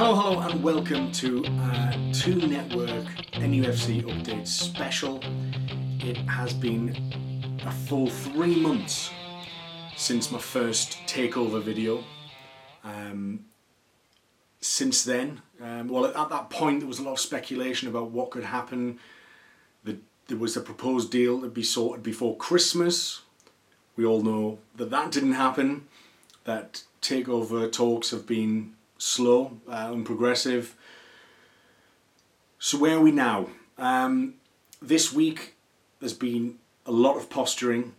Hello, hello, and welcome to uh, Two Network NUFC Update Special. It has been a full three months since my first takeover video. Um, since then, um, well, at, at that point, there was a lot of speculation about what could happen. The, there was a proposed deal to be sorted before Christmas. We all know that that didn't happen. That takeover talks have been slow uh, and progressive. So where are we now? Um, this week, there's been a lot of posturing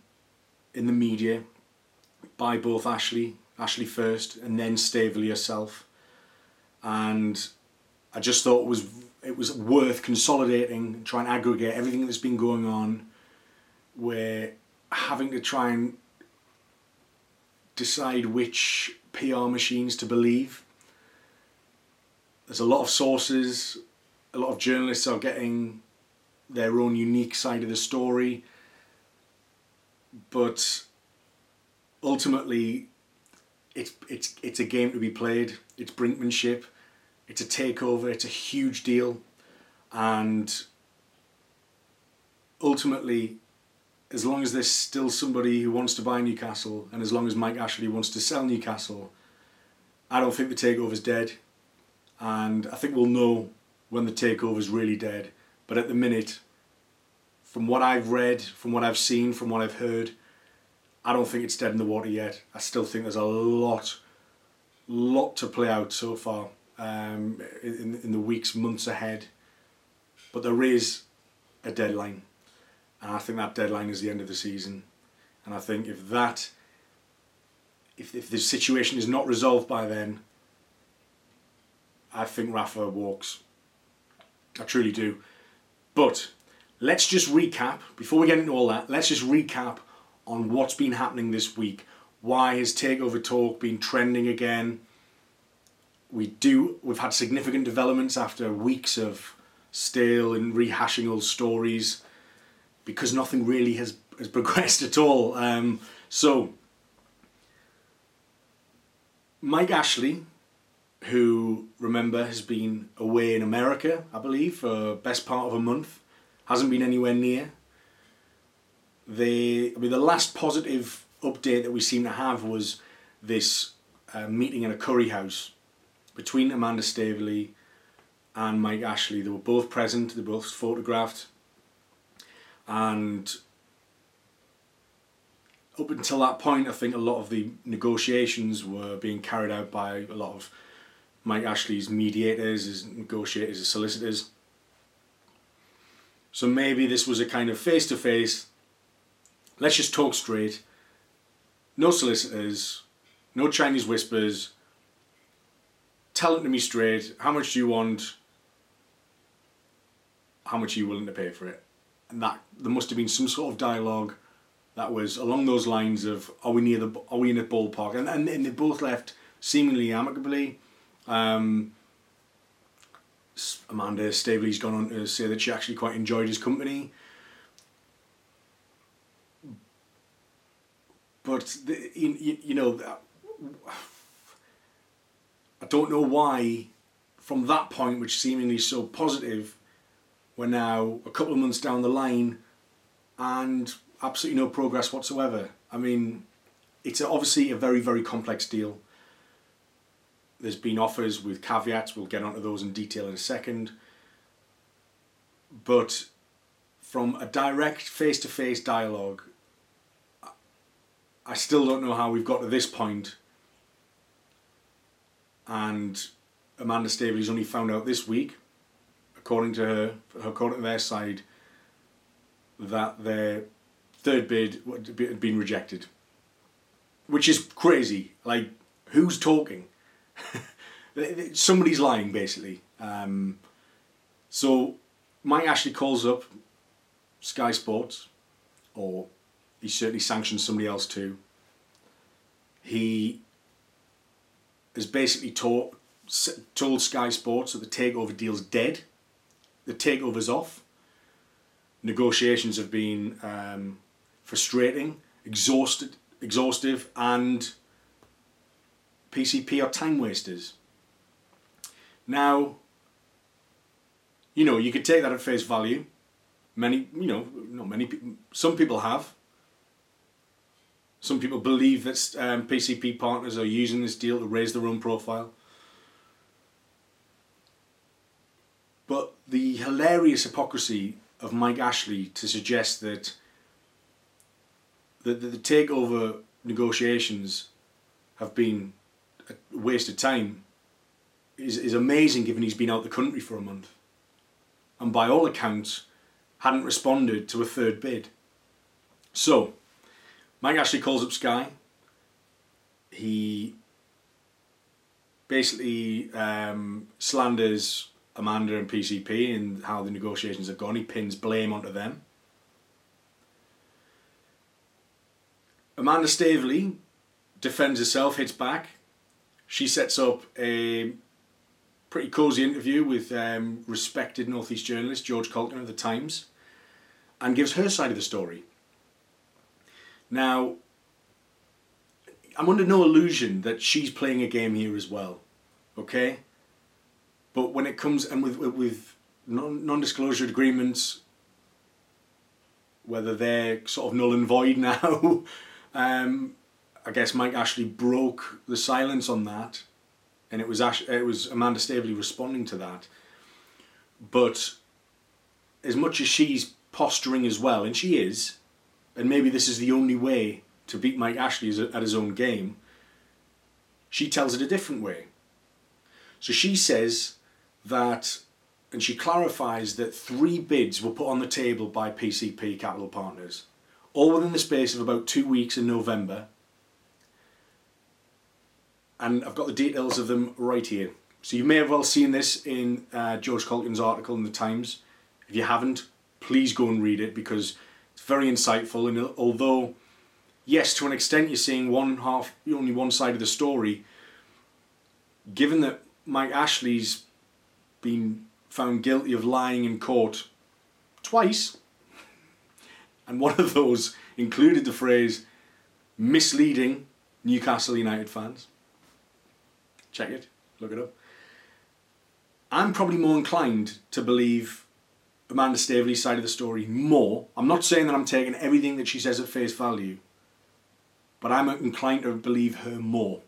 in the media by both Ashley, Ashley first, and then Staveley herself, and I just thought it was it was worth consolidating, trying to aggregate everything that's been going on. We're having to try and decide which PR machines to believe. There's a lot of sources, a lot of journalists are getting their own unique side of the story, but ultimately, it's it's it's a game to be played. It's brinkmanship. It's a takeover. It's a huge deal, and ultimately, as long as there's still somebody who wants to buy Newcastle, and as long as Mike Ashley wants to sell Newcastle, I don't think the takeover's dead, and I think we'll know when the takeover's really dead. But at the minute, from what I've read, from what I've seen, from what I've heard, I don't think it's dead in the water yet. I still think there's a lot, lot to play out so far um, in, in the weeks, months ahead. But there is a deadline. And I think that deadline is the end of the season. And I think if that, if, if the situation is not resolved by then, I think Rafa walks. I truly do. But let's just recap, before we get into all that, let's just recap on what's been happening this week. Why has Takeover Talk been trending again? We do. We've had significant developments after weeks of stale and rehashing old stories, because nothing really has has progressed at all. Um, so, Mike Ashley, who remember has been away in America, I believe, for best part of a month, hasn't been anywhere near the I mean the last positive update that we seem to have was this uh, meeting in a curry house between Amanda Staveley and Mike Ashley. They were both present. They were both photographed, and up until that point, I think a lot of the negotiations were being carried out by a lot of Mike Ashley's mediators, his negotiators, his solicitors. So maybe this was a kind of face to face Let's just talk straight. No solicitors, no Chinese whispers. Tell it to me straight. How much do you want? How much are you willing to pay for it? And that there must have been some sort of dialogue that was along those lines of are we near the are we in a ballpark? And and, and they both left seemingly amicably. Um, Amanda Staveley's gone on to say that she actually quite enjoyed his company. but the, you, you know, I don't know why from that point, which seemingly so positive, we're now a couple of months down the line and absolutely no progress whatsoever. I mean, it's obviously a very, very complex deal. There's been offers with caveats, we'll get onto those in detail in a second. But from a direct face to face dialogue, I still don't know how we've got to this point. And Amanda Staveley's only found out this week, according to her, according to their side, that their third bid had been rejected. Which is crazy. Like, who's talking? Somebody's lying, basically. Um, so, Mike Ashley calls up Sky Sports, or he certainly sanctioned somebody else too. He has basically taught, told Sky Sports that the takeover deal's dead. The takeover's off. Negotiations have been um, frustrating, exhausted, exhaustive, and PCP are time wasters. Now, you know, you could take that at face value. Many, you know, not many people, some people have. Some people believe that um, PCP partners are using this deal to raise their own profile. But the hilarious hypocrisy of Mike Ashley to suggest that the, the, the takeover negotiations have been a waste of time is, is amazing given he's been out the country for a month. And by all accounts, hadn't responded to a third bid. So, Mike Ashley calls up Sky. He basically um, slanders Amanda and PCP and how the negotiations have gone. He pins blame onto them. Amanda Staveley defends herself, hits back. She sets up a pretty cosy interview with um, respected Northeast journalist George Caulkin of the Times and gives her side of the story. Now, I'm under no illusion that she's playing a game here as well, okay? But when it comes and with with non-disclosure agreements, whether they're sort of null and void now, um, I guess Mike Ashley broke the silence on that, and it was Ash- it was Amanda Staveley responding to that. But as much as she's posturing as well, and she is, and maybe this is the only way to beat Mike Ashley at his own game, she tells it a different way. So she says that, and she clarifies that three bids were put on the table by PCP Capital Partners, all within the space of about two weeks in November. And I've got the details of them right here. So you may have well seen this in uh, George Caulkin's article in the Times. If you haven't, please go and read it because it's very insightful. And although, yes, to an extent, you're seeing one half, only one side of the story. Given that Mike Ashley's been found guilty of lying in court twice, and one of those included the phrase misleading Newcastle United fans. Check it, look it up. I'm probably more inclined to believe Amanda Staveley's side of the story more. I'm not saying that I'm taking everything that she says at face value, but I'm inclined to believe her more.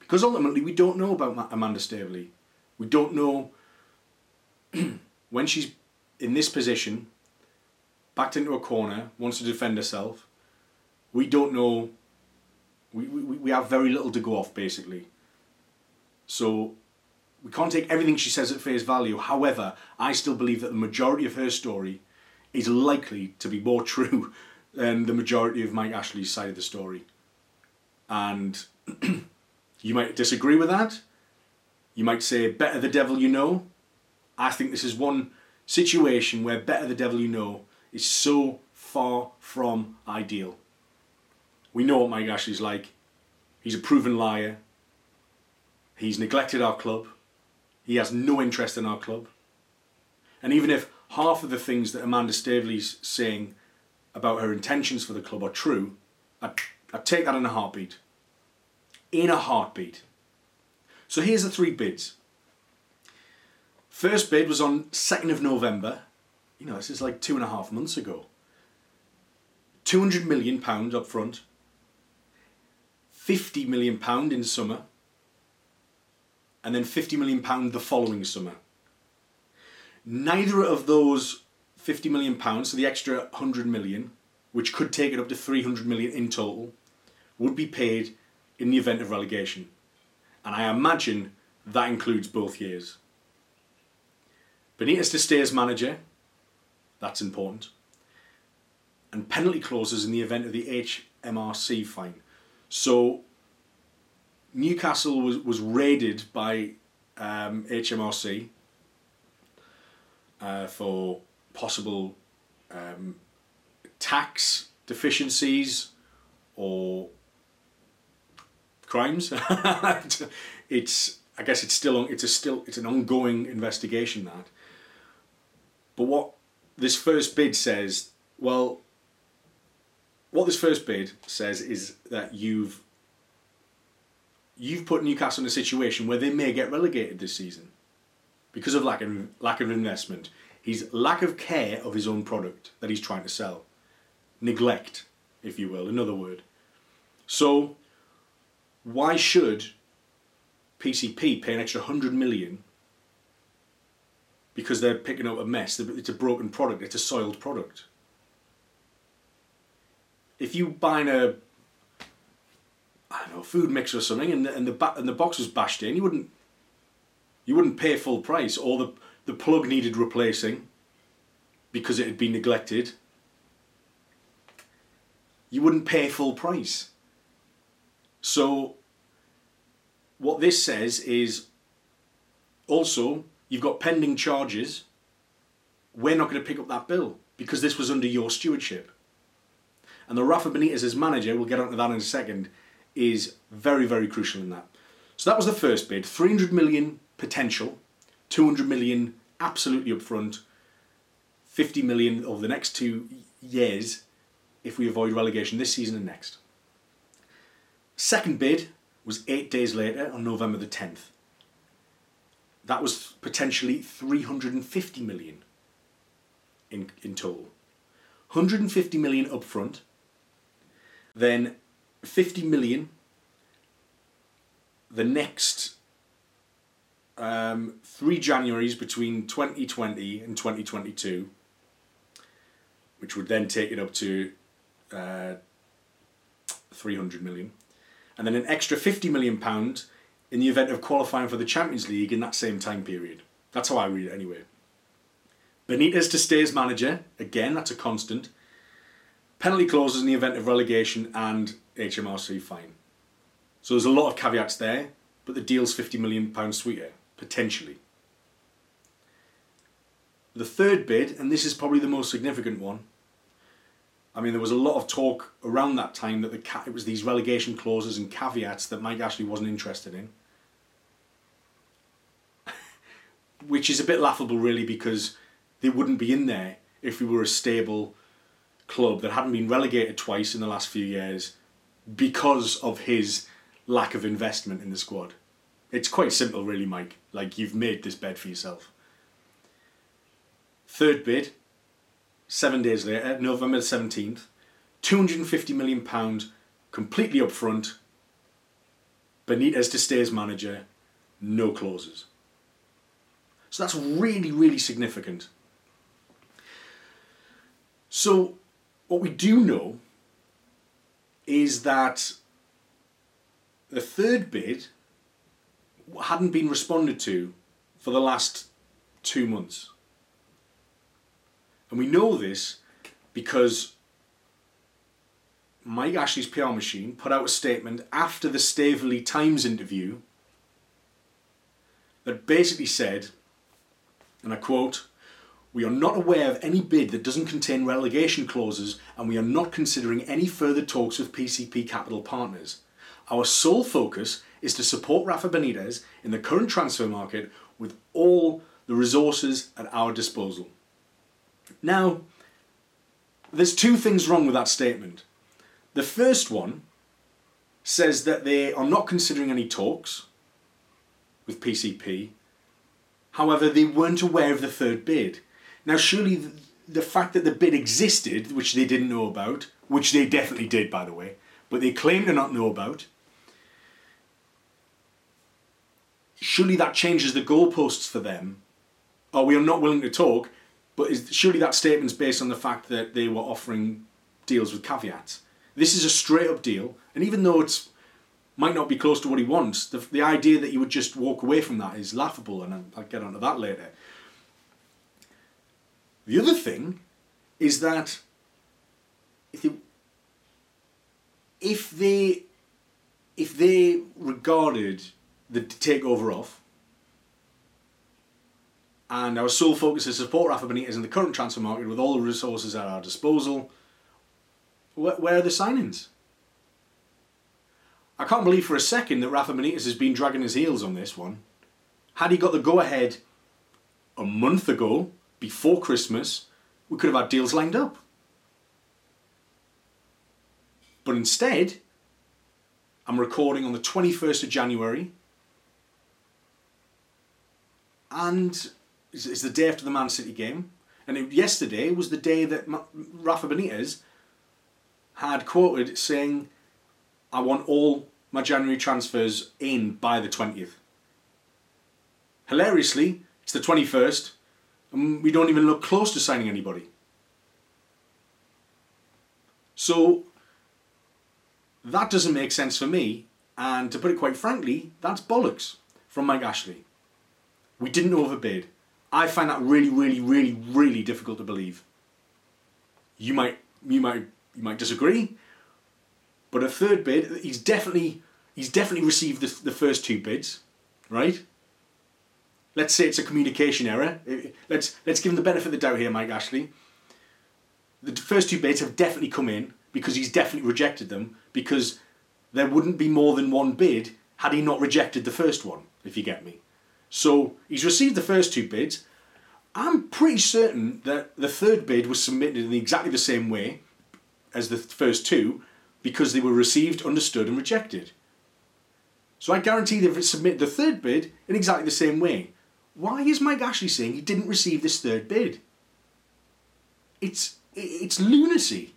Because ultimately, we don't know about Amanda Staveley. We don't know when she's in this position, backed into a corner, wants to defend herself. We don't know. We, we, we have very little to go off, basically. So we can't take everything she says at face value. However, I still believe that the majority of her story is likely to be more true than the majority of Mike Ashley's side of the story. And you might disagree with that. You might say, better the devil you know. I think this is one situation where better the devil you know is so far from ideal. We know what Mike Ashley's like. He's a proven liar. He's neglected our club. He has no interest in our club. And even if half of the things that Amanda Staveley's saying about her intentions for the club are true, I'd, I'd take that in a heartbeat. In a heartbeat. So here's the three bids. First bid was on 2nd of November. You know, this is like two and a half months ago. £200 million up front. £50 million in summer and then £50 million the following summer. Neither of those £50 million, so the extra 100 million, which could take it up to 300 million in total, would be paid in the event of relegation. And I imagine that includes both years. Benitez to stay as manager, that's important. And penalty clauses in the event of the HMRC fine. So Newcastle was, was raided by um, HMRC uh, for possible um, tax deficiencies or crimes. it's I guess it's still it's a still it's an ongoing investigation that. But what this first bid says, well, what this first bid says is that you've you've put Newcastle in a situation where they may get relegated this season. because of lack of, lack of investment. He's lack of care of his own product that he's trying to sell. Neglect, if you will, another word. So, why should PCP pay an extra 100 million because they're picking up a mess? It's a broken product, it's a soiled product. If you buy a I don't know, food mix or something, and the, and the ba- and the box was bashed in, you wouldn't you wouldn't pay full price, or the the plug needed replacing because it had been neglected. You wouldn't pay full price. So, what this says is also you've got pending charges. We're not going to pick up that bill because this was under your stewardship. And the Rafa Benitez as manager, we'll get onto that in a second, is very, very crucial in that. So that was the first bid 300 million potential, 200 million absolutely upfront, 50 million over the next two years if we avoid relegation this season and next. Second bid was eight days later on November the 10th. That was potentially 350 million in, in total. 150 million upfront, then 50 million the next um, three Januaries between 2020 and 2022, which would then take it up to uh, 300 million, and then an extra 50 million pound in the event of qualifying for the Champions League in that same time period. That's how I read it anyway. Benitez to stay as manager, again, that's a constant. Penalty clauses in the event of relegation and HMRC fine. So there's a lot of caveats there, but the deal's £50 million sweeter, potentially. The third bid, and this is probably the most significant one, I mean, there was a lot of talk around that time that the ca- it was these relegation clauses and caveats that Mike Ashley wasn't interested in. Which is a bit laughable, really, because they wouldn't be in there if we were a stable club that hadn't been relegated twice in the last few years because of his lack of investment in the squad. It's quite simple, really, Mike. Like, you've made this bed for yourself. Third bid, seven days later, uh, November 17th, £250 million, completely upfront. Benitez to stay as manager, no clauses. So that's really, really significant. So, what we do know is that the third bid hadn't been responded to for the last two months. And we know this because Mike Ashley's PR machine put out a statement after the Staveley Times interview that basically said, and I quote, we are not aware of any bid that doesn't contain relegation clauses, and we are not considering any further talks with PCP Capital Partners. Our sole focus is to support Rafa Benitez in the current transfer market with all the resources at our disposal. Now, there's two things wrong with that statement. The first one says that they are not considering any talks with PCP. However, they weren't aware of the third bid. Now, surely the, fact that the bid existed, which they didn't know about, which they definitely did, by the way, but they claim to not know about, surely that changes the goalposts for them. Oh, we are not willing to talk, but is, surely that statement's based on the fact that they were offering deals with caveats. This is a straight up deal, and even though it's might not be close to what he wants, the, the idea that you would just walk away from that is laughable, and I'll get onto that later. The other thing is that if they, if they if they regarded the takeover off and our sole focus is support Rafa Benitez in the current transfer market with all the resources at our disposal, where, where are the signings? I can't believe for a second that Rafa Benitez has been dragging his heels on this one. Had he got the go ahead a month ago, before Christmas, we could have had deals lined up. But instead, I'm recording on the 21st of January, and it's, the day after the Man City game, and it, yesterday was the day that Rafa Benitez had quoted saying, "I want all my January transfers in by the twentieth. Hilariously, it's the twenty first, and we don't even look close to signing anybody. So that doesn't make sense for me, and to put it quite frankly, that's bollocks from Mike Ashley. We didn't overbid. I find that really, really, really, really difficult to believe. You might, you might, you might disagree, but a third bid, he's definitely, he's definitely received the, the first two bids, right? Let's say it's a communication error. Let's let's give him the benefit of the doubt here, Mike Ashley. The first two bids have definitely come in because he's definitely rejected them because there wouldn't be more than one bid had he not rejected the first one, if you get me. So he's received the first two bids. I'm pretty certain that the third bid was submitted in exactly the same way as the first two because they were received, understood, and rejected. So I guarantee they've submitted the third bid in exactly the same way. Why is Mike Ashley saying he didn't receive this third bid? It's it's lunacy.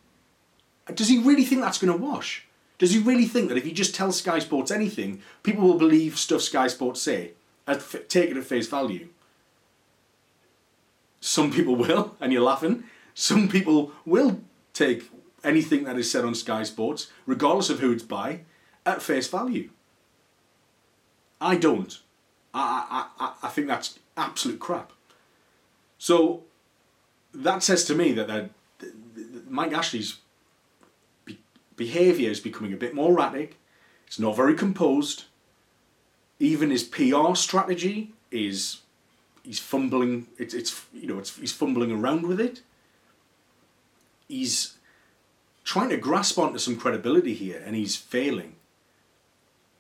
Does he really think that's going to wash? Does he really think that if he just tells Sky Sports anything, people will believe stuff Sky Sports say, take it at face value? Some people will, and you're laughing. Some people will take anything that is said on Sky Sports, regardless of who it's by, at face value. I don't. I, I, I think that's absolute crap. So that says to me that, Mike Ashley's be- behaviour is becoming a bit more erratic. It's not very composed. Even his PR strategy is he's fumbling. It's it's you know it's he's fumbling around with it. He's trying to grasp onto some credibility here, and he's failing.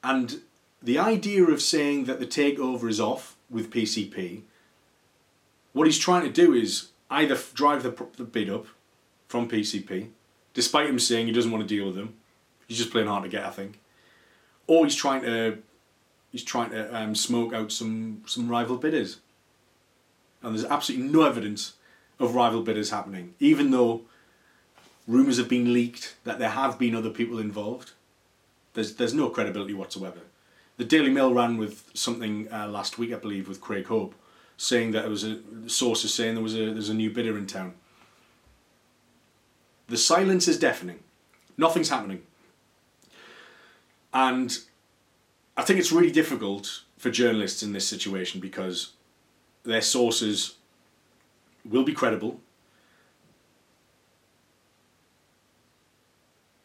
And the idea of saying that the takeover is off with PCP, what he's trying to do is either drive the, the bid up from PCP, despite him saying he doesn't want to deal with them. He's just playing hard to get, I think. Or he's trying to he's trying to um, smoke out some some rival bidders. And there's absolutely no evidence of rival bidders happening, even though rumours have been leaked that there have been other people involved. There's there's no credibility whatsoever the Daily Mail ran with something uh, last week, I believe, with Craig Hope, saying that it was a sources saying there was a there's a new bidder in town. The silence is deafening. Nothing's happening. And I think it's really difficult for journalists in this situation because their sources will be credible.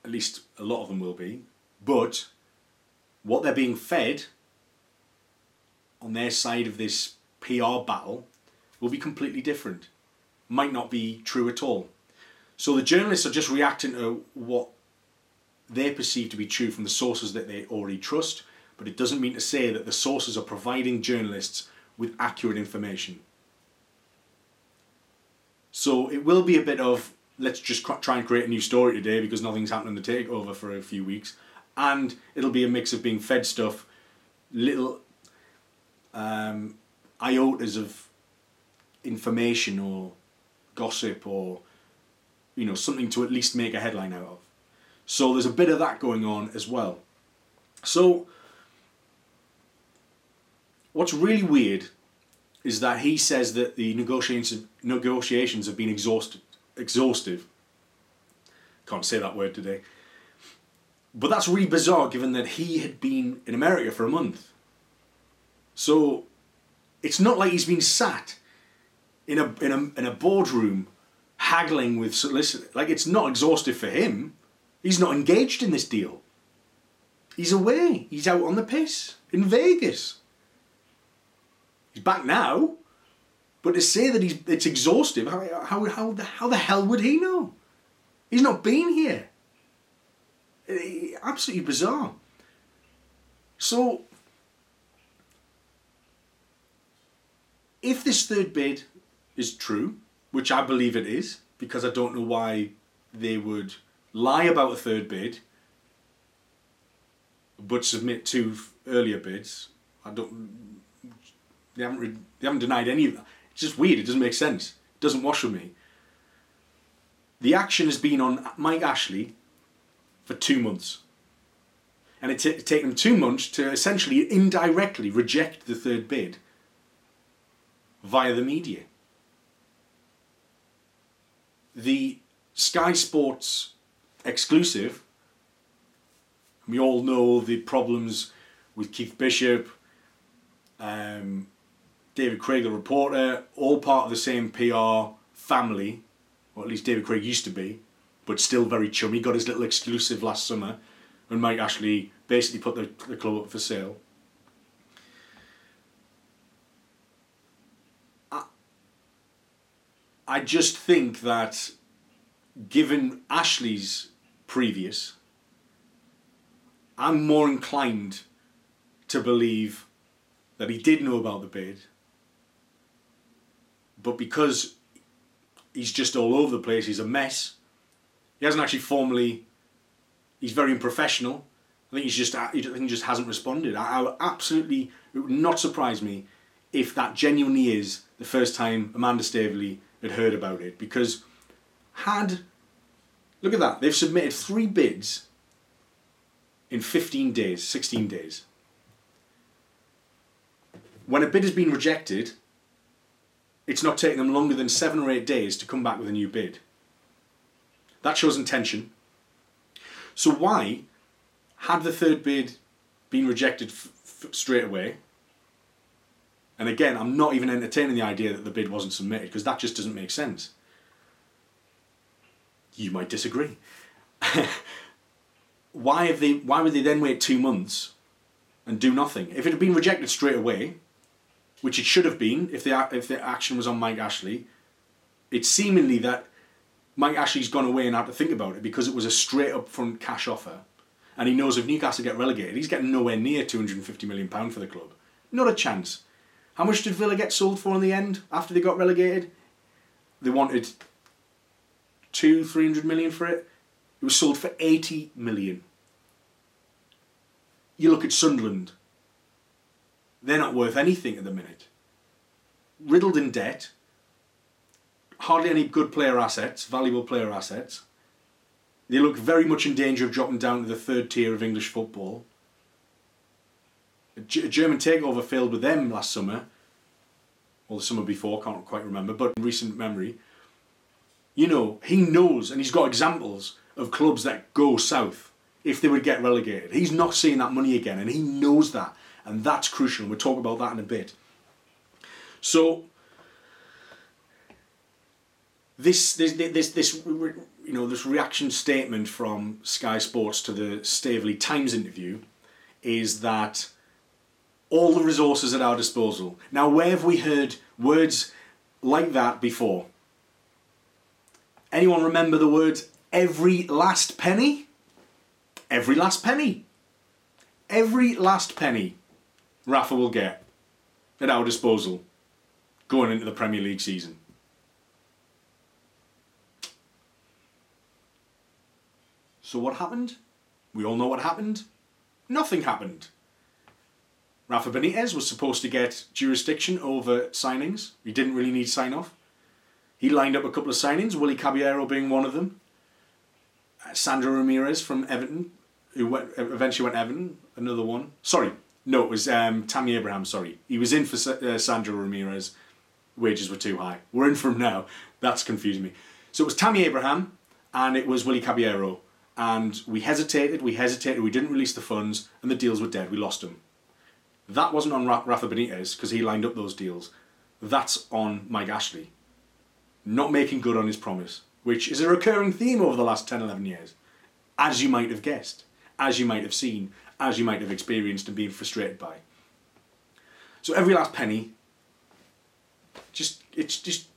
At least a lot of them will be. But what they're being fed on their side of this PR battle will be completely different. Might not be true at all. So the journalists are just reacting to what they perceive to be true from the sources that they already trust, but it doesn't mean to say that the sources are providing journalists with accurate information. So it will be a bit of let's just try and create a new story today because nothing's happened in the takeover for a few weeks and it'll be a mix of being fed stuff, little um, iotas of information or gossip or you know something to at least make a headline out of. So there's a bit of that going on as well. So what's really weird is that he says that the negotiations negotiations have been exhausted exhaustive. Can't say that word today. But that's really bizarre given that he had been in America for a month. So it's not like he's been sat in a, in a, in a boardroom haggling with solicitors. Like it's not exhaustive for him. He's not engaged in this deal. He's away. He's out on the piss in Vegas. He's back now. But to say that he's it's exhaustive, how, how, how, the, how the hell would he know? He's not been here. Eh, absolutely bizarre. So, if this third bid is true, which I believe it is, because I don't know why they would lie about a third bid but submit two earlier bids. I don't. They haven't. Re- they haven't denied any of that. It's just weird. It doesn't make sense. It doesn't wash with me. The action has been on Mike Ashley for two months. And it t- taken them two months to essentially indirectly reject the third bid via the media. The Sky Sports exclusive, we all know the problems with Keith Bishop, um, David Craig, the reporter, all part of the same PR family, or at least David Craig used to be, but still very chummy. Got his little exclusive last summer when Mike Ashley basically put the, the club up for sale. I, I just think that given Ashley's previous, I'm more inclined to believe that he did know about the bid, but because he's just all over the place, he's a mess. He hasn't actually formally. He's very unprofessional. I think he's just. I think he just hasn't responded. I, I absolutely. It would not surprise me if that genuinely is the first time Amanda Staveley had heard about it because had look at that they've submitted three bids in 15 days 16 days when a bid has been rejected, it's not taking them longer than seven or eight days to come back with a new bid. That shows intention. So why, had the third bid been rejected f- f- straight away? And again, I'm not even entertaining the idea that the bid wasn't submitted because that just doesn't make sense. You might disagree. why have they? Why would they then wait two months and do nothing? If it had been rejected straight away, which it should have been if the if the action was on Mike Ashley. It's seemingly that Mike Ashley's gone away and had to think about it because it was a straight up front cash offer, and he knows if Newcastle get relegated, he's getting nowhere near two hundred and fifty million pound for the club. Not a chance. How much did Villa get sold for in the end after they got relegated? They wanted two, three hundred million for it. It was sold for eighty million. You look at Sunderland they're not worth anything at the minute. Riddled in debt, hardly any good player assets, valuable player assets. They look very much in danger of dropping down to the third tier of English football. A German takeover failed with them last summer, or the summer before, can't quite remember, but in recent memory. You know, he knows and he's got examples of clubs that go south if they would get relegated. He's not seeing that money again, and he knows that and that's crucial. We'll talk about that in a bit. So this this this this you know this reaction statement from Sky Sports to the Staveley Times interview is that all the resources at our disposal. Now, where have we heard words like that before? Anyone remember the words every last penny? Every last penny. Every last penny. Rafa will get at our disposal going into the Premier League season. So what happened? We all know what happened. Nothing happened. Rafa Benitez was supposed to get jurisdiction over signings. He didn't really need sign off. He lined up a couple of signings, Willy Caballero being one of them. Uh, Sandro Ramirez from Everton, who went, eventually went Everton, another one. Sorry, no, it was um, Tammy Abraham, sorry. He was in for uh, Sandro Ramirez. Wages were too high. We're in for him now. That's confusing me. So it was Tammy Abraham and it was Willy Caballero. And we hesitated, we hesitated, we didn't release the funds, and the deals were dead. We lost them. That wasn't on Rafa Benitez because he lined up those deals. That's on Mike Ashley. Not making good on his promise, which is a recurring theme over the last 10, 11 years. As you might have guessed, as you might have seen, as you might have experienced and been frustrated by. So every last penny, just it's just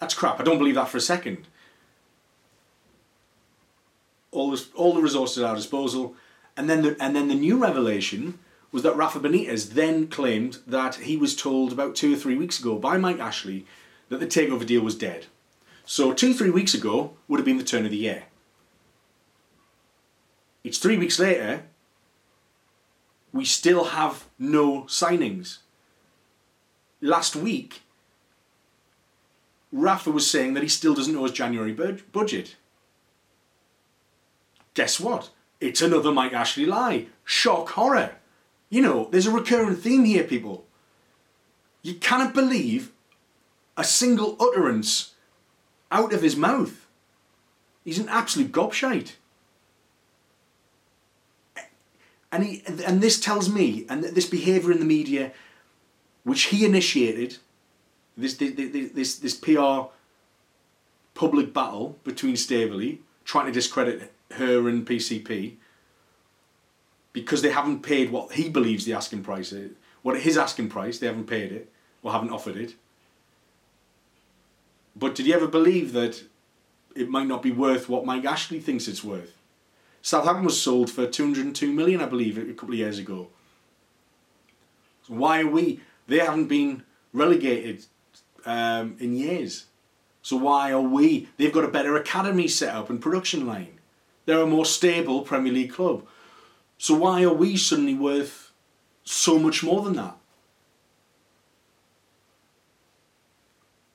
that's crap. I don't believe that for a second. All all the resources at our disposal, and then the and then the new revelation was that Rafa Benitez then claimed that he was told about two or three weeks ago by Mike Ashley that the takeover deal was dead. So two three weeks ago would have been the turn of the year. It's three weeks later, we still have no signings. last week, Rafa was saying that he still doesn't know his January budget. Guess what? It's another Mike Ashley lie. Shock horror. You know, there's a recurring theme here, people. You cannot believe a single utterance out of his mouth. He's an absolute gobshite. And, he, and this tells me, and this behaviour in the media, which he initiated, this, this, this, this PR public battle between Staveley, trying to discredit her and PCP, because they haven't paid what he believes the asking price is. What his asking price, they haven't paid it, or haven't offered it. But did you ever believe that it might not be worth what Mike Ashley thinks it's worth? Southampton was sold for 202 million, I believe, a couple of years ago. So why are we? They haven't been relegated um, in years. So why are we? They've got a better academy set up and production line. They're a more stable Premier League club. So why are we suddenly worth so much more than that?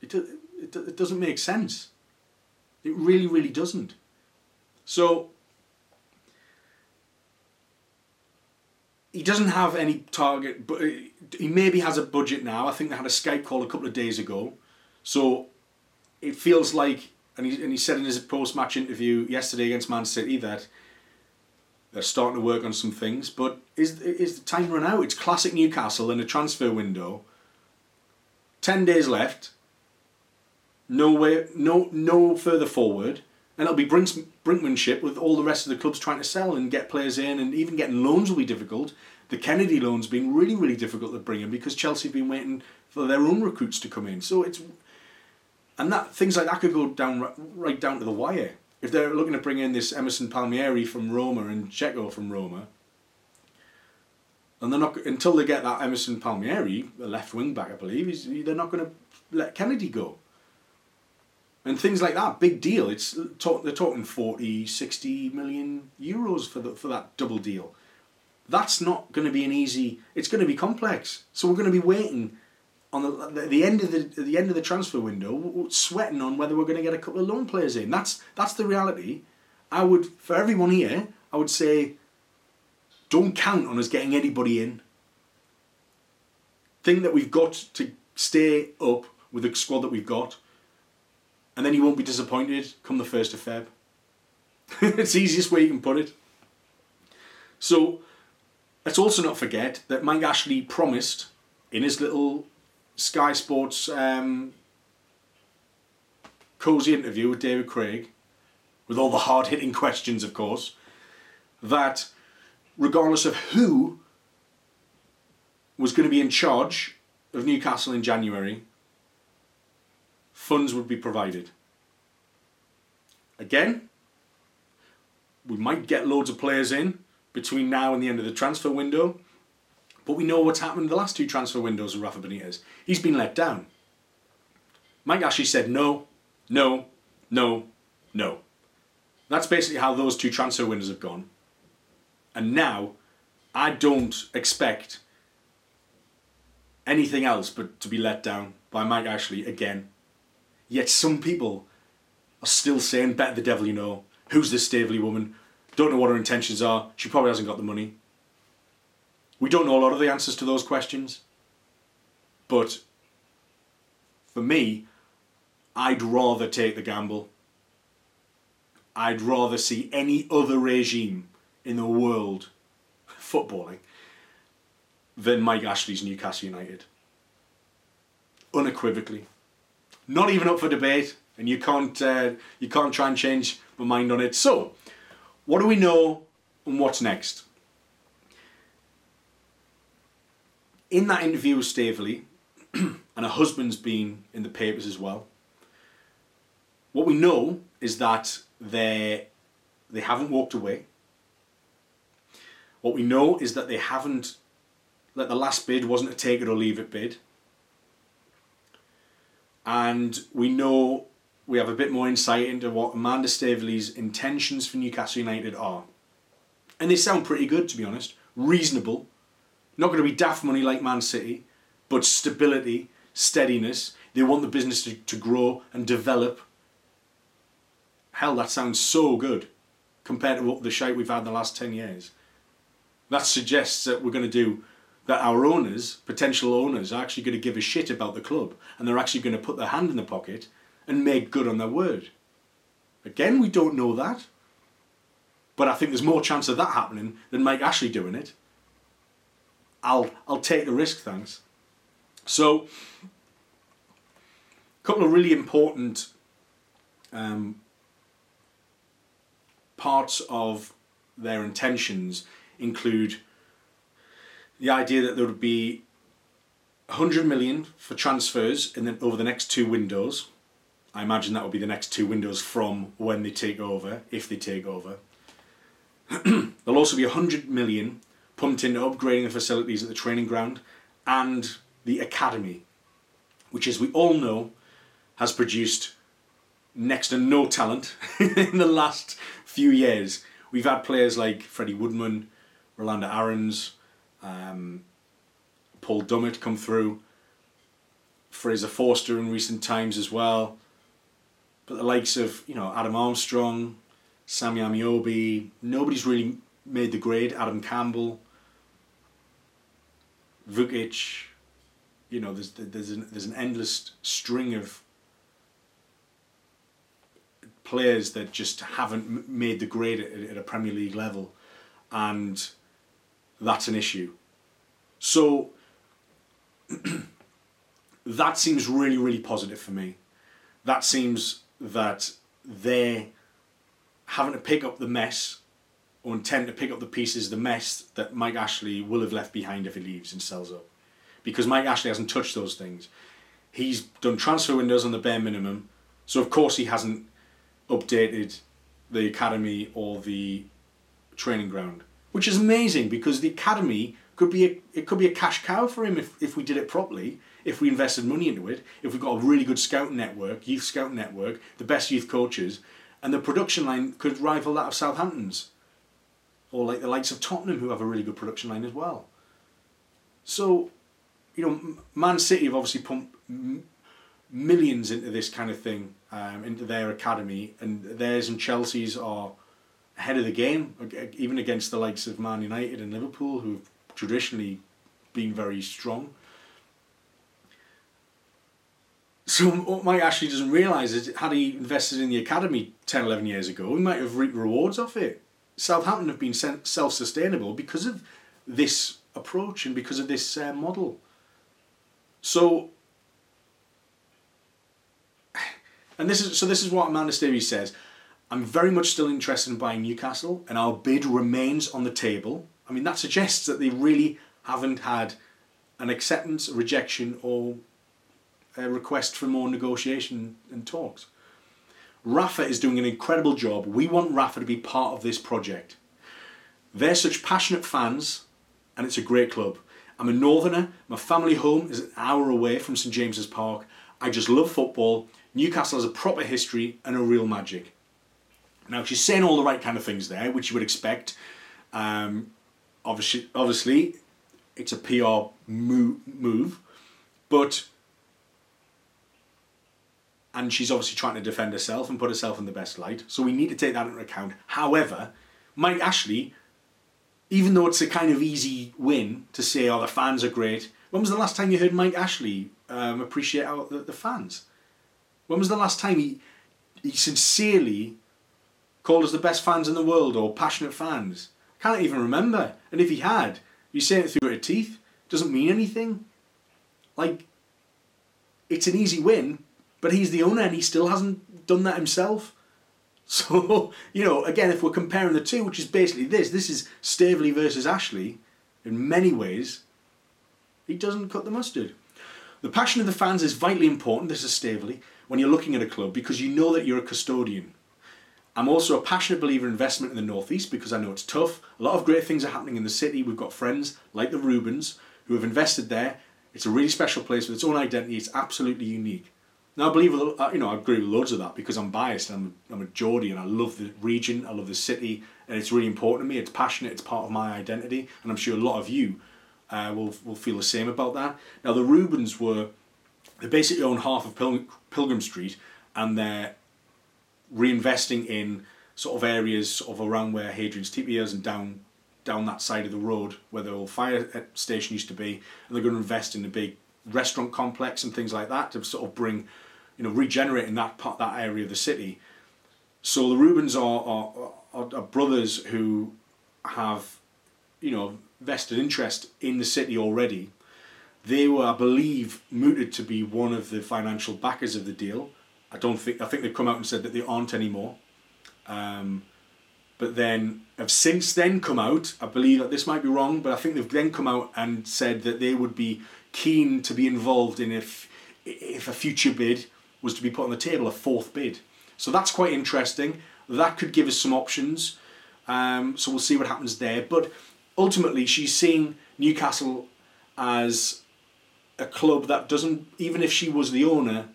It, it, it doesn't make sense. It really, really doesn't. So he doesn't have any target, but he maybe has a budget now. I think they had a Skype call a couple of days ago, so it feels like, and he, and he said in his post-match interview yesterday against Man City that they're starting to work on some things. But is is the time run out? It's classic Newcastle in a transfer window. Ten days left. No way, no no further forward and it'll be brinks, brinkmanship with all the rest of the clubs trying to sell and get players in, and even getting loans will be difficult. The Kenedy loans being really, really difficult to bring in because Chelsea have been waiting for their own recruits to come in. So it's and that things like that could go down right down to the wire if they're looking to bring in this Emerson Palmieri from Roma and Dzeko from Roma. And they're not until they get that Emerson Palmieri, a left wing back, I believe. they're not going to let Kenedy go and things like that big deal it's talk, they're talking 40 60 million euros for the, for that double deal that's not going to be an easy it's going to be complex so we're going to be waiting on the, the end of the the end of the transfer window sweating on whether we're going to get a couple of loan players in that's that's the reality i would for everyone here i would say don't count on us getting anybody in think that we've got to stay up with the squad that we've got and then you won't be disappointed come the 1st of Feb. it's the easiest way you can put it. So let's also not forget that Mike Ashley promised in his little Sky Sports um, cosy interview with David Craig, with all the hard hitting questions, of course, that regardless of who was going to be in charge of Newcastle in January, funds would be provided. Again, we might get loads of players in between now and the end of the transfer window, but we know what's happened in the last two transfer windows with Rafa Benitez. He's been let down. Mike Ashley said no, no, no, no. That's basically how those two transfer windows have gone. And now, I don't expect anything else but to be let down by Mike Ashley again Yet some people are still saying, bet the devil you know. Who's this Staveley woman? Don't know what her intentions are. She probably hasn't got the money. We don't know a lot of the answers to those questions. But for me, I'd rather take the gamble. I'd rather see any other regime in the world footballing than Mike Ashley's Newcastle United. Unequivocally not even up for debate, and you can't uh, you can't try and change my mind on it. So, what do we know, and what's next? In that interview with Staveley, and her husband's been in the papers as well. What we know is that they they haven't walked away. What we know is that they haven't that the last bid wasn't a take it or leave it bid and we know we have a bit more insight into what Amanda Staveley's intentions for Newcastle United are. And they sound pretty good, to be honest. Reasonable. Not going to be daft money like Man City, but stability. steadiness. They want the business to, to grow and develop. Hell, that sounds so good compared to what the shite we've had in the last 10 years. That suggests that we're going to do that our owners, potential owners, are actually going to give a shit about the club and they're actually going to put their hand in the pocket and make good on their word. Again, we don't know that. But I think there's more chance of that happening than Mike Ashley doing it. I'll I'll take the risk, thanks. So, a couple of really important um, parts of their intentions include the idea that there would be 100 million for transfers in the, over the next two windows. I imagine that will be the next two windows from when they take over, if they take over. There'll also be 100 million pumped into upgrading the facilities at the training ground and the academy, which, as we all know, has produced next to no talent in the last few years. We've had players like Freddie Woodman, Rolando Aarons, um, Paul Dummett come through, Fraser Forster in recent times as well. But the likes of you know Adam Armstrong, Sammy Ameobi, nobody's really made the grade. Adam Campbell, Vuckic, you know, there's there's an, there's an endless string of players that just haven't made the grade at, at a Premier League level, and that's an issue. So that seems really, really positive for me. That seems that they're having to pick up the mess or intend to pick up the pieces, the mess that Mike Ashley will have left behind if he leaves and sells up. Because Mike Ashley hasn't touched those things. He's done transfer windows on the bare minimum, so of course he hasn't updated the academy or the training ground which is amazing because the academy could be a, it could be a cash cow for him if, if we did it properly if we invested money into it if we've got a really good scout network youth scout network the best youth coaches and the production line could rival that of Southampton's or like the likes of Tottenham who have a really good production line as well so you know Man City have obviously pumped millions into this kind of thing um, into their academy and theirs and Chelsea's are ahead of the game, even against the likes of Man United and Liverpool, who've traditionally been very strong. So what Mike Ashley doesn't realise is had he invested in the academy 10, 11 years ago, he might have reaped rewards off it. Southampton have been self-sustainable because of this approach and because of this uh, model. So, and this is so. This is what Amanda says. I'm very much still interested in buying Newcastle, and our bid remains on the table. I mean, that suggests that they really haven't had an acceptance, rejection, or a request for more negotiation and talks. Rafa is doing an incredible job. We want Rafa to be part of this project. They're such passionate fans, and it's a great club. I'm a northerner. My family home is an hour away from St James's Park. I just love football. Newcastle has a proper history and a real magic. Now she's saying all the right kind of things there, which you would expect. Um, obviously, obviously, it's a PR move, move, but and she's obviously trying to defend herself and put herself in the best light. So we need to take that into account. However, Mike Ashley, even though it's a kind of easy win to say, "Oh, the fans are great," when was the last time you heard Mike Ashley um, appreciate the, the fans? When was the last time he he sincerely called us the best fans in the world or passionate fans. Can't even remember. And if he had, you say it through your teeth. Doesn't mean anything. Like, it's an easy win, but he's the owner and he still hasn't done that himself. So, you know, again, if we're comparing the two, which is basically this, this is Staveley versus Ashley in many ways, he doesn't cut the mustard. The passion of the fans is vitally important, this is Staveley, when you're looking at a club because you know that you're a custodian. I'm also a passionate believer in investment in the Northeast because I know it's tough. A lot of great things are happening in the city. We've got friends like the Reubens who have invested there. It's a really special place with its own identity. It's absolutely unique. Now I believe, uh, you know, I agree with loads of that because I'm biased. I'm, I'm a Geordie and I love the region. I love the city, and it's really important to me. It's passionate. It's part of my identity, and I'm sure a lot of you uh, will will feel the same about that. Now the Reubens were they basically own half of Pil- Pilgrim Street, and they're reinvesting in sort of areas sort of around where Hadrian's Tepee is and down down that side of the road where the old fire station used to be, and they're going to invest in a big restaurant complex and things like that to sort of bring, you know, regenerating that part that area of the city. So the Reubens are are, are, are brothers who have, you know, vested interest in the city already. They were, I believe, mooted to be one of the financial backers of the deal. I don't think I think they've come out and said that they aren't anymore. Um, but then have since then come out. I believe that this might be wrong, but I think they've then come out and said that they would be keen to be involved in if if a future bid was to be put on the table, a fourth bid. So that's quite interesting. That could give us some options. Um, so we'll see what happens there. But ultimately, she's seeing Newcastle as a club that doesn't, even if she was the owner,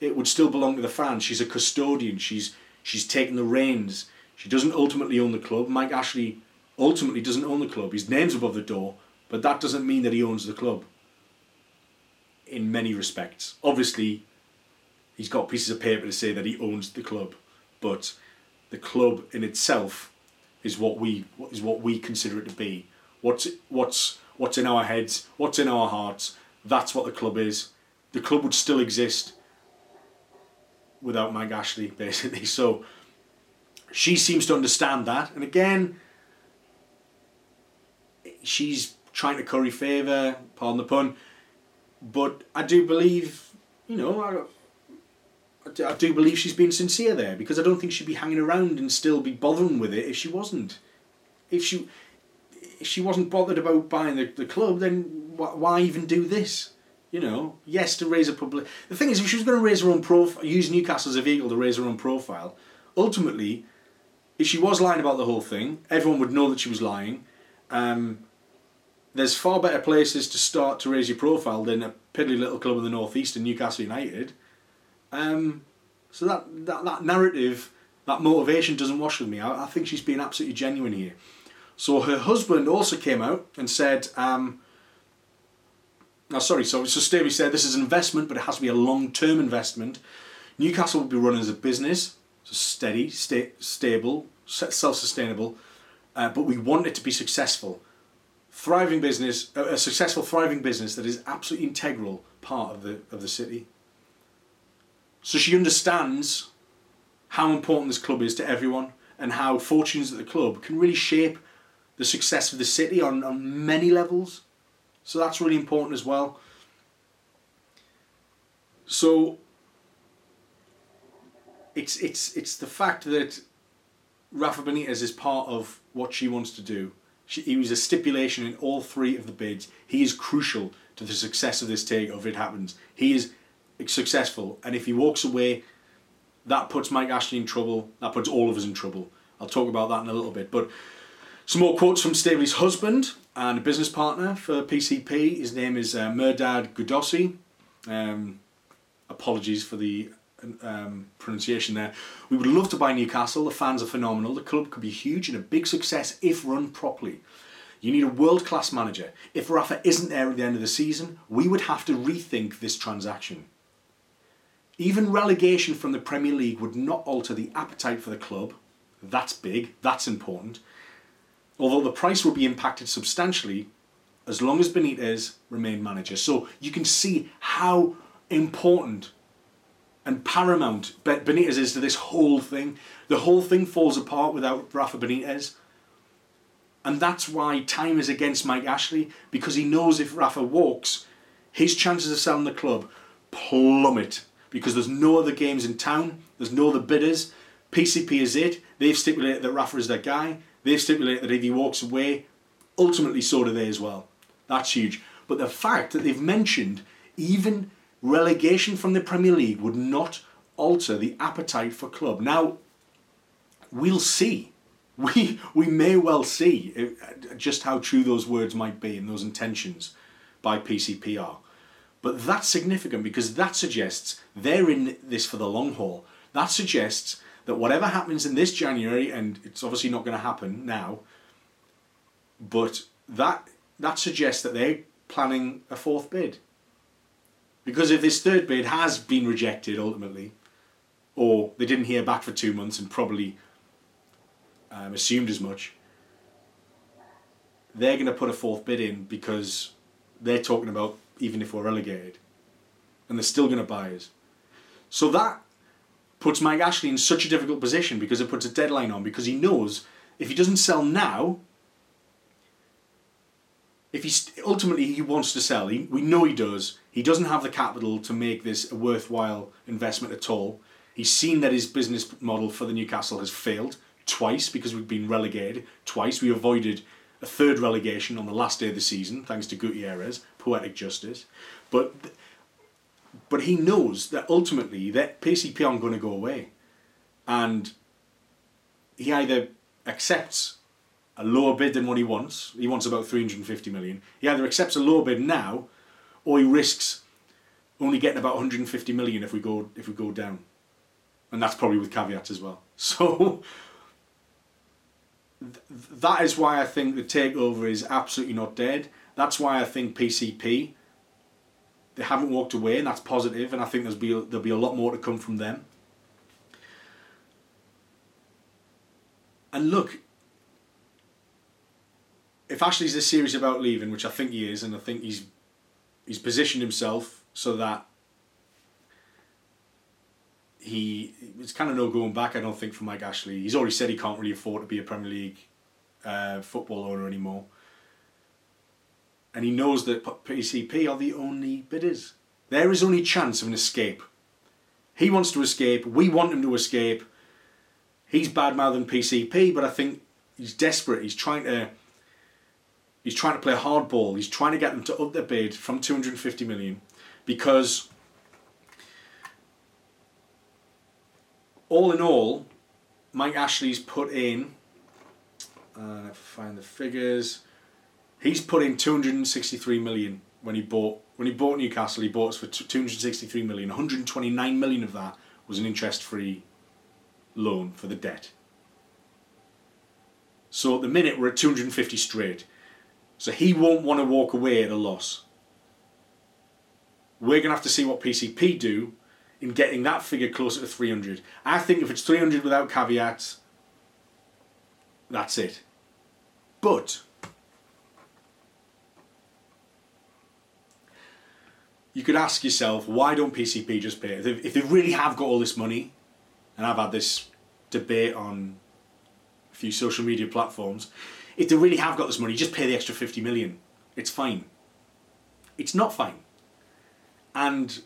it would still belong to the fans. She's a custodian. She's she's taking the reins. She doesn't ultimately own the club. Mike Ashley ultimately doesn't own the club. His name's above the door, but that doesn't mean that he owns the club. In many respects, obviously, he's got pieces of paper to say that he owns the club, but the club in itself is what we is what we consider it to be. What's what's what's in our heads, what's in our hearts. That's what the club is. The club would still exist without Mike Ashley, basically. So she seems to understand that, and again, she's trying to curry favour. Pardon the pun, but I do believe, you know, I, I do believe she's been sincere there because I don't think she'd be hanging around and still be bothering with it if she wasn't. If she if she wasn't bothered about buying the, the club, then wh- why even do this? You know, yes, to raise a public. The thing is, if she was going to raise her own profile, use Newcastle as a vehicle to raise her own profile, ultimately, if she was lying about the whole thing, everyone would know that she was lying. Um, there's far better places to start to raise your profile than a piddly little club in the northeast and Newcastle United. Um, so that, that that narrative, that motivation doesn't wash with me. I, I think she's been absolutely genuine here. So her husband also came out and said, um, no, sorry, so, so Staveley said this is an investment, but it has to be a long-term investment. Newcastle will be run as a business, so steady, sta- stable, self-sustainable, uh, but we want it to be successful. Thriving business, a successful, thriving business that is absolutely integral part of the of the city. So she understands how important this club is to everyone and how fortunes at the club can really shape the success of the city on, on many levels. So that's really important as well. So it's it's it's the fact that Rafa Benitez is part of what she wants to do. He was a stipulation in all three of the bids. He is crucial to the success of this takeover. It happens, he is successful, and if he walks away, that puts Mike Ashley in trouble. That puts all of us in trouble. I'll talk about that in a little bit, but some more quotes from Staveley's husband and a business partner for PCP. His name is uh, Mehrdad Ghodoussi. Um, apologies for the um, pronunciation there. We would love to buy Newcastle. The fans are phenomenal. The club could be huge and a big success if run properly. You need a world class manager. If Rafa isn't there at the end of the season, we would have to rethink this transaction. Even relegation from the Premier League would not alter the appetite for the club. That's big, that's important although the price will be impacted substantially as long as Benitez remain manager. So you can see how important and paramount Benitez is to this whole thing. The whole thing falls apart without Rafa Benitez. And that's why time is against Mike Ashley because he knows if Rafa walks, his chances of selling the club plummet because there's no other games in town, there's no other bidders. PCP is it. They've stipulated that Rafa is their guy. They've stipulated that if he walks away, ultimately so do they as well. That's huge. But the fact that they've mentioned even relegation from the Premier League would not alter the appetite for club. Now, we'll see. We, we may well see eh, just how true those words might be and those intentions by PCPR. But that's significant because that suggests they're in this for the long haul. That suggests that whatever happens in this January, and it's obviously not going to happen now, but that that suggests that they're planning a fourth bid. Because if this third bid has been rejected ultimately, or they didn't hear back for two months and probably um, assumed as much, they're going to put a fourth bid in because they're talking about even if we're relegated. And they're still going to buy us. So that puts Mike Ashley in such a difficult position because it puts a deadline on because he knows if he doesn't sell now, if he ultimately he wants to sell, he, we know he does. He doesn't have the capital to make this a worthwhile investment at all. He's seen that his business model for the Newcastle has failed twice because we've been relegated. Twice we avoided a third relegation on the last day of the season thanks to Gutierrez, poetic justice. But but he knows that ultimately that PCP aren't going to go away, and he either accepts a lower bid than what he wants. He wants about 350 million. He either accepts a lower bid now, or he risks only getting about 150 million if we go if we go down, and that's probably with caveats as well. So th- that is why I think the takeover is absolutely not dead. That's why I think PCP they haven't walked away, and that's positive. And I think there's be there'll be a lot more to come from them. And look, if Ashley's this serious about leaving, which I think he is, and I think he's he's positioned himself so that he it's kind of no going back. I don't think for Mike Ashley. He's already said he can't really afford to be a Premier League uh, football owner anymore, and he knows that PCP are the only bidders. There is only chance of an escape. He wants to escape. We want him to escape. He's bad mouthing PCP, but I think he's desperate. He's trying to He's trying to play hardball. He's trying to get them to up their bid from 250 million because all in all, Mike Ashley's put in, uh, if find the figures, he's put in 263 million when he bought when he bought Newcastle. He bought us for 263 million. 129 million of that was an interest-free loan for the debt. So at the minute we're at 250 straight. So he won't want to walk away at a loss. We're going to have to see what PCP do in getting that figure closer to 300. I think if it's 300 without caveats, that's it. But you could ask yourself, why don't PCP just pay? If they really have got all this money, and I've had this debate on a few social media platforms, if they really have got this money, just pay the extra 50 million. It's fine. It's not fine. And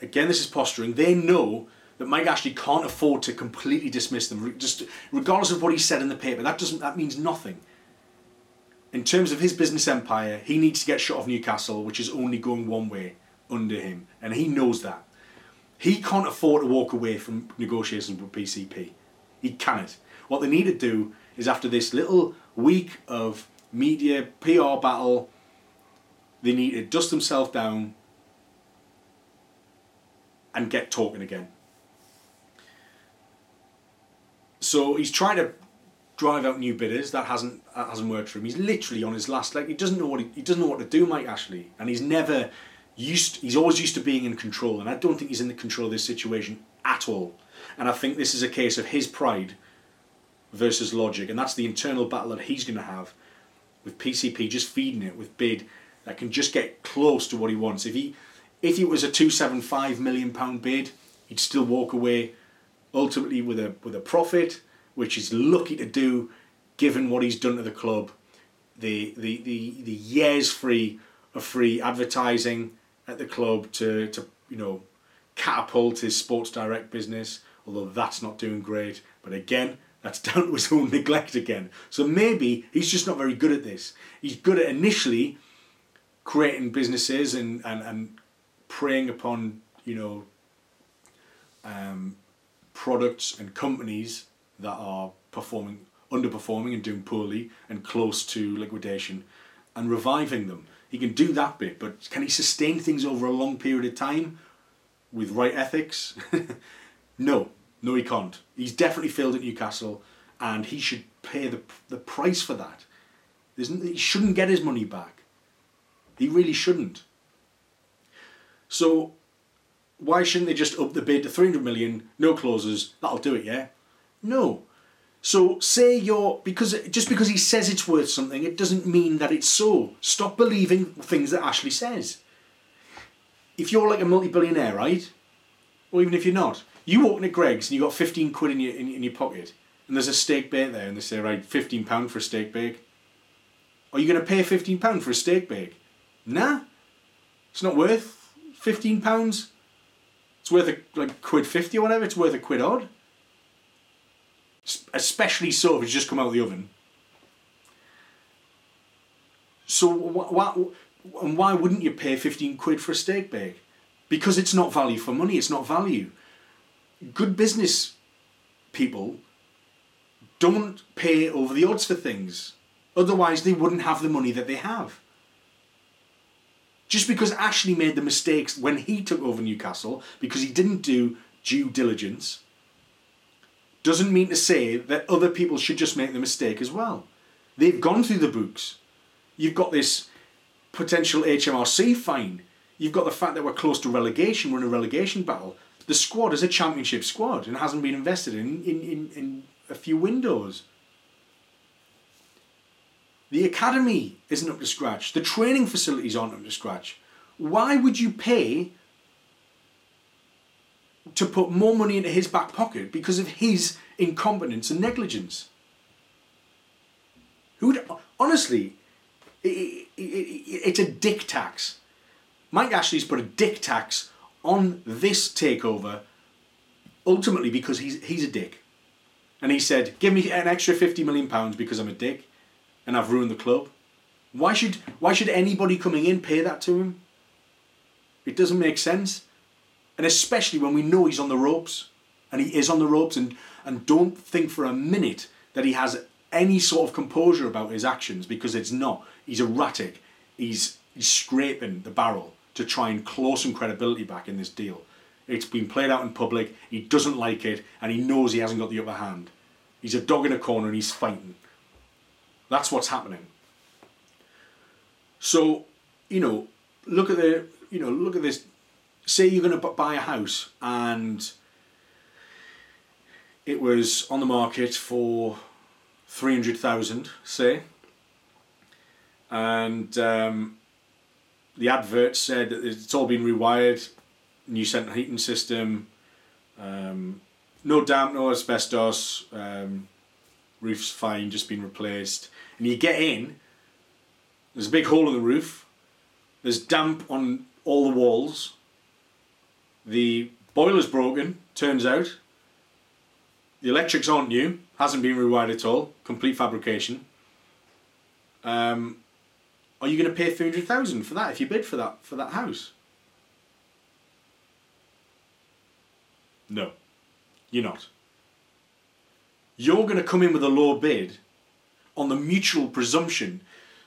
again, this is posturing. They know that Mike Ashley can't afford to completely dismiss them, just regardless of what he said in the paper. That doesn't. That means nothing. In terms of his business empire, he needs to get shut off Newcastle, which is only going one way under him, and he knows that. He can't afford to walk away from negotiations with PCP. He cannot. What they need to do is after this little week of media PR battle, they need to dust themselves down and get talking again. So he's trying to drive out new bidders. That hasn't that hasn't worked for him. He's literally on his last leg. he doesn't know what he, he doesn't know what to do, Mike Ashley, and he's never used. He's always used to being in control, and I don't think he's in the control of this situation at all. And I think this is a case of his pride versus logic, and that's the internal battle that he's going to have with PCP just feeding it with bid that can just get close to what he wants. If he if it was a two seven five million pound bid, he'd still walk away ultimately with a with a profit, which he's lucky to do given what he's done to the club. The the the, the years free of free advertising at the club to, to you know catapult his sports direct business, although that's not doing great. But again, that's down to his own neglect again. So maybe he's just not very good at this. He's good at initially creating businesses and, and, and preying upon, you know, um, products and companies that are performing, underperforming and doing poorly and close to liquidation and reviving them. He can do that bit, but can he sustain things over a long period of time with right ethics? no. No, he can't. He's definitely failed at Newcastle, and he should pay the the price for that. There's, he shouldn't get his money back. He really shouldn't. So why shouldn't they just up the bid to 300 million, no clauses, that'll do it, yeah? No. So say you're because just because he says it's worth something, it doesn't mean that it's so. Stop believing things that Ashley says. If you're like a multi-billionaire, right? Or even if you're not, you walk into Greggs and you got 15 quid in your in, in your pocket, and there's a steak bake there, and they say, right, 15 pound for a steak bake. Are you going to pay 15 pound for a steak bake? Nah, it's not worth 15 pounds. It's worth a like quid 50 or whatever. It's worth a quid odd especially so if it's just come out of the oven. So why, and why wouldn't you pay 15 quid for a steak bake? Because it's not value for money, it's not value. Good business people don't pay over the odds for things. Otherwise, they wouldn't have the money that they have. Just because Ashley made the mistakes when he took over Newcastle, because he didn't do due diligence, doesn't mean to say that other people should just make the mistake as well. They've gone through the books. You've got this potential HMRC fine. You've got the fact that we're close to relegation, we're in a relegation battle. The squad is a championship squad and hasn't been invested in in, in, in a few windows. The academy isn't up to scratch. The training facilities aren't up to scratch. Why would you pay to put more money into his back pocket because of his incompetence and negligence. Who would, honestly, it, it, it, it's a dick tax. Mike Ashley's put a dick tax on this takeover ultimately because he's, he's a dick. And he said, give me an extra 50 million pounds because I'm a dick and I've ruined the club. Why should, why should anybody coming in pay that to him? It doesn't make sense and especially when we know he's on the ropes, and he is on the ropes, and, and don't think for a minute that he has any sort of composure about his actions because it's not. He's erratic. He's, he's scraping the barrel to try and claw some credibility back in this deal. It's been played out in public. He doesn't like it, and he knows he hasn't got the upper hand. He's a dog in a corner, and he's fighting. That's what's happening. So, you know, look at the, you know, look at this say you're going to buy a house and it was on the market for 300,000 say and um, the advert said that it's all been rewired new central heating system um, no damp no asbestos um, roof's fine just been replaced and you get in there's a big hole in the roof there's damp on all the walls the boiler's broken, turns out. The electrics aren't new, hasn't been rewired at all, complete fabrication. Um, are you going to pay 300000 for that if you bid for that for that house? No, you're not. You're going to come in with a low bid on the mutual presumption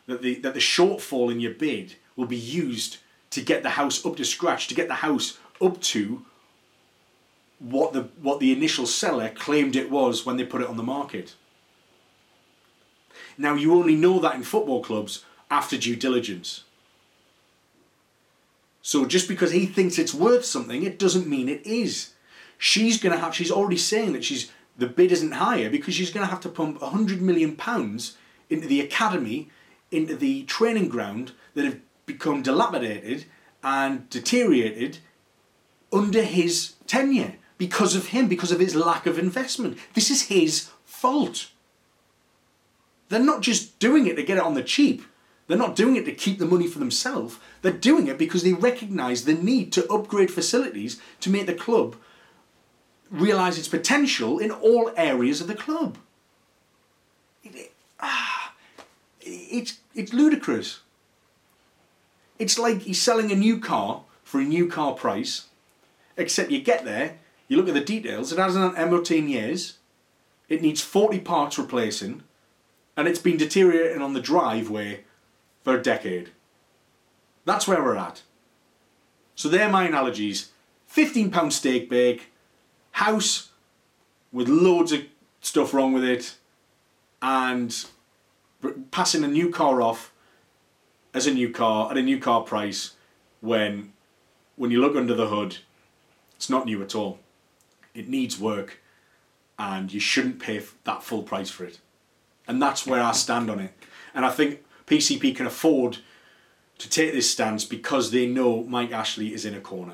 that the, that the shortfall in your bid will be used to get the house up to scratch, to get the house up to what the what the initial seller claimed it was when they put it on the market. Now you only know that in football clubs after due diligence. So just because he thinks it's worth something, it doesn't mean it is. She's gonna have she's already saying that she's the bid isn't higher because she's gonna have to pump a hundred million pounds into the academy, into the training ground that have become dilapidated and deteriorated under his tenure because of him, because of his lack of investment. This is his fault. They're not just doing it to get it on the cheap. They're not doing it to keep the money for themselves. They're doing it because they recognise the need to upgrade facilities to make the club realise its potential in all areas of the club. It, it, ah, it's, it's ludicrous. It's like he's selling a new car for a new car price Except you get there, you look at the details, it hasn't had MOT in years, it needs 40 parts replacing, and it's been deteriorating on the driveway for a decade. That's where we're at. So they're my analogies. £15 steak bake, house with loads of stuff wrong with it, and passing a new car off as a new car at a new car price when when you look under the hood, it's not new at all. It needs work, and you shouldn't pay that full price for it. And that's where I stand on it. And I think PCP can afford to take this stance because they know Mike Ashley is in a corner.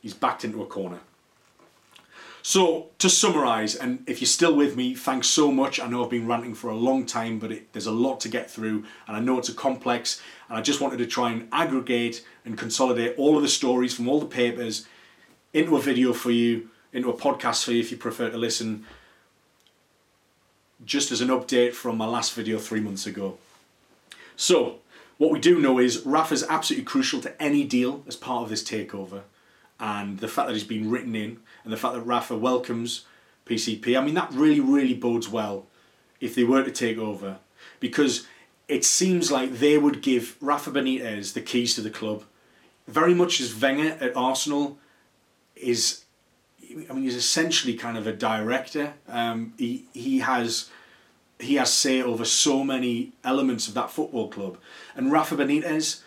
He's backed into a corner. So, to summarise, and if you're still with me, thanks so much. I know I've been ranting for a long time, but it, there's a lot to get through, and I know it's a complex, and I just wanted to try and aggregate and consolidate all of the stories from all the papers into a video for you, into a podcast for you if you prefer to listen, just as an update from my last video three months ago. So, what we do know is Rafa is absolutely crucial to any deal as part of this takeover and the fact that he's been written in and the fact that Rafa welcomes PCP, I mean, that really, really bodes well if they were to take over because it seems like they would give Rafa Benitez the keys to the club. Very much as Wenger at Arsenal is, I mean, he's essentially kind of a director. Um, he, he has he has say over so many elements of that football club. And Rafa Benitez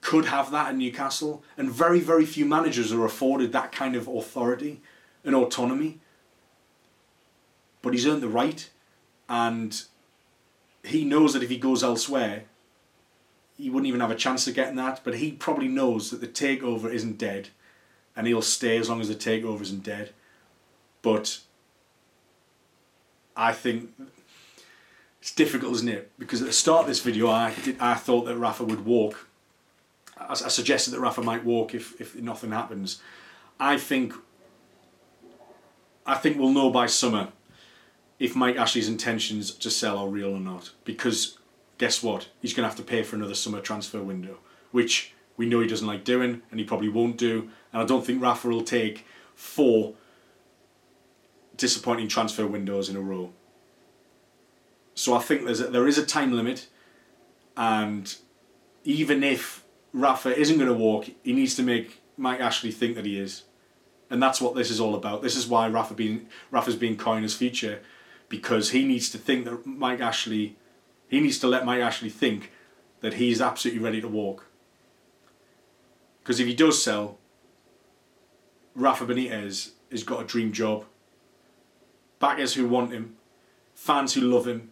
could have that in Newcastle, and very, very few managers are afforded that kind of authority and autonomy. But he's earned the right, and he knows that if he goes elsewhere, he wouldn't even have a chance of getting that. But he probably knows that the takeover isn't dead, and he'll stay as long as the takeover isn't dead. But I think it's difficult, isn't it? Because at the start of this video, I did, I thought that Rafa would walk I, I suggested that Rafa might walk if, if nothing happens. I think I think we'll know by summer if Mike Ashley's intentions to sell are real or not. Because guess what? He's going to have to pay for another summer transfer window, which we know he doesn't like doing and he probably won't do. And I don't think Rafa will take four disappointing transfer windows in a row. So I think there's a, there is a time limit, and even if Rafa isn't going to walk, he needs to make Mike Ashley think that he is. And that's what this is all about. This is why Rafa being Rafa's being coined as future, because he needs to think that Mike Ashley, he needs to let Mike Ashley think that he's absolutely ready to walk. Because if he does sell, Rafa Benitez has got a dream job. Backers who want him, fans who love him,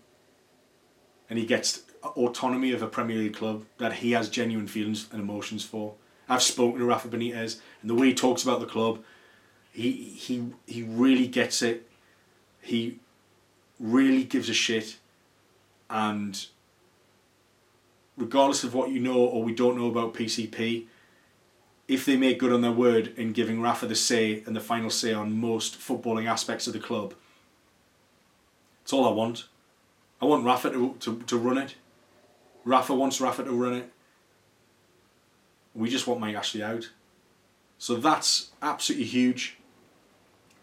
and he gets autonomy of a Premier League club that he has genuine feelings and emotions for. I've spoken to Rafa Benitez, and the way he talks about the club, he he he really gets it. He really gives a shit, and regardless of what you know or we don't know about PCP, if they make good on their word in giving Rafa the say and the final say on most footballing aspects of the club, it's all I want. I want Rafa to, to, to run it. Rafa wants Rafa to run it. We just want Mike Ashley out. So that's absolutely huge.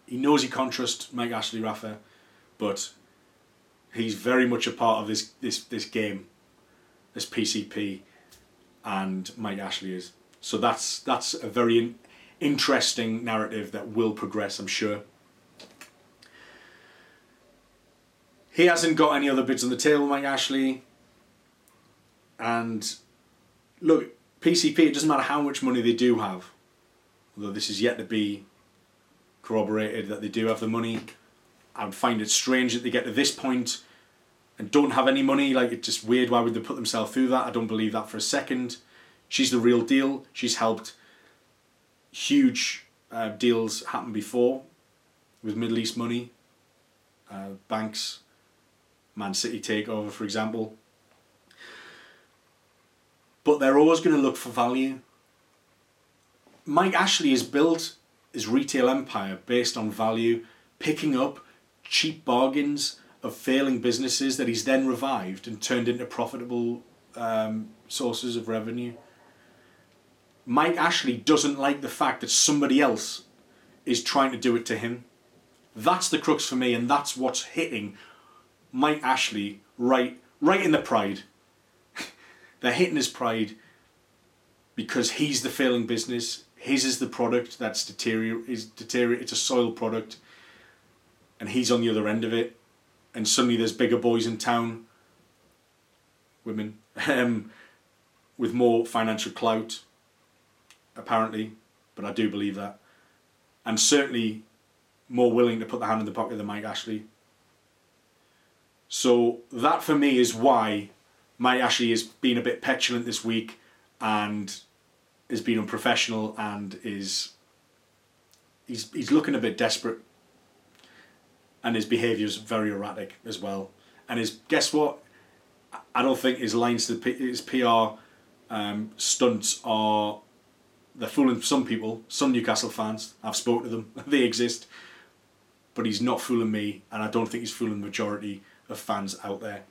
He knows he can't trust Mike Ashley, Rafa, but he's very much a part of this this this game, this PCP, and Mike Ashley is. So that's that's a very interesting narrative that will progress, I'm sure. He hasn't got any other bids on the table, Mike Ashley. And look, PCP, it doesn't matter how much money they do have, although this is yet to be corroborated that they do have the money. I would find it strange that they get to this point and don't have any money. Like, it's just weird. Why would they put themselves through that? I don't believe that for a second. She's the real deal. She's helped huge uh, deals happen before with Middle East money, uh, banks, Man City takeover, for example but they're always going to look for value. Mike Ashley has built his retail empire based on value, picking up cheap bargains of failing businesses that he's then revived and turned into profitable um, sources of revenue. Mike Ashley doesn't like the fact that somebody else is trying to do it to him. That's the crux for me, and that's what's hitting Mike Ashley right, right in the pride. They're hitting his pride because he's the failing business. His is the product that's deteriorate is deteriorate. It's a soil product, and he's on the other end of it. And suddenly there's bigger boys in town, women, um, with more financial clout, apparently, but I do believe that. And certainly more willing to put the hand in the pocket than Mike Ashley. So that for me is why Mike Ashley has been a bit petulant this week and has been unprofessional and is he's he's looking a bit desperate and his behaviour is very erratic as well. And his guess what? I don't think his lines to the, his PR um, stunts are they're fooling some people, some Newcastle fans. I've spoken to them; they exist, but he's not fooling me, and I don't think he's fooling the majority of fans out there.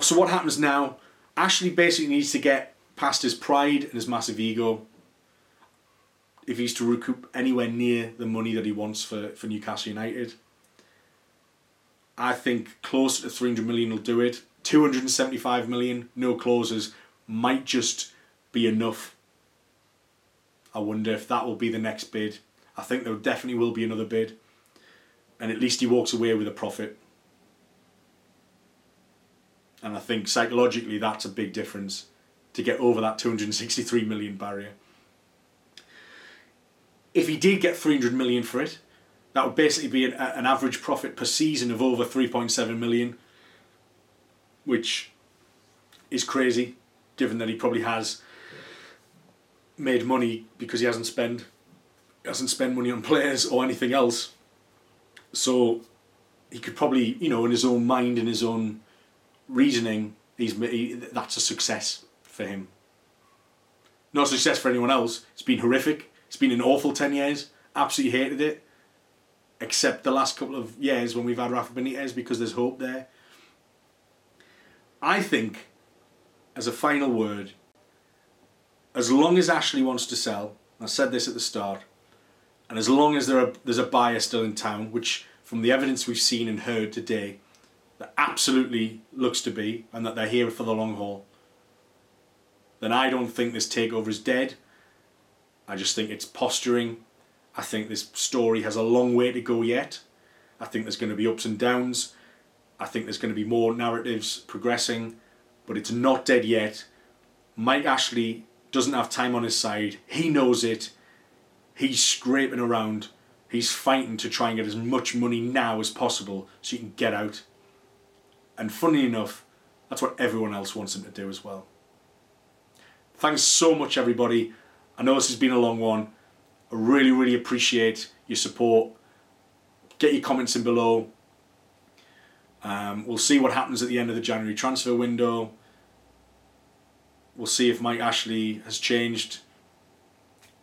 So what happens now? Ashley basically needs to get past his pride and his massive ego. If he's to recoup anywhere near the money that he wants for, for Newcastle United, I think closer to 300 million will do it. 275 million, no clauses, might just be enough. I wonder if that will be the next bid. I think there definitely will be another bid. And at least he walks away with a profit. And I think psychologically that's a big difference to get over that 263 million barrier. If he did get 300 million for it, that would basically be an, an average profit per season of over 3.7 million which is crazy, given that he probably has made money because he hasn't spent hasn't spent money on players or anything else. So he could probably, you know, in his own mind, in his own reasoning, he's he, that's a success for him. Not a success for anyone else. It's been horrific. It's been an awful ten years. Absolutely hated it. Except the last couple of years when we've had Rafa Benitez because there's hope there. I think, as a final word, as long as Ashley wants to sell, I said this at the start, and as long as there are, there's a buyer still in town, which from the evidence we've seen and heard today, that absolutely looks to be, and that they're here for the long haul, then I don't think this takeover is dead. I just think it's posturing. I think this story has a long way to go yet. I think there's going to be ups and downs. I think there's going to be more narratives progressing, but it's not dead yet. Mike Ashley doesn't have time on his side. He knows it. He's scraping around. He's fighting to try and get as much money now as possible so he can get out. And funny enough, that's what everyone else wants him to do as well. Thanks so much, everybody. I know this has been a long one. I really, really appreciate your support. Get your comments in below. Um, we'll see what happens at the end of the January transfer window. We'll see if Mike Ashley has changed.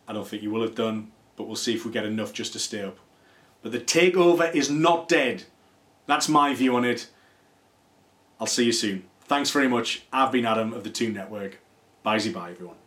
I don't think you will have done, but we'll see if we get enough just to stay up. But the takeover is not dead. That's my view on it. I'll see you soon. Thanks very much. I've been Adam of the Toon Network. Bye bye everyone.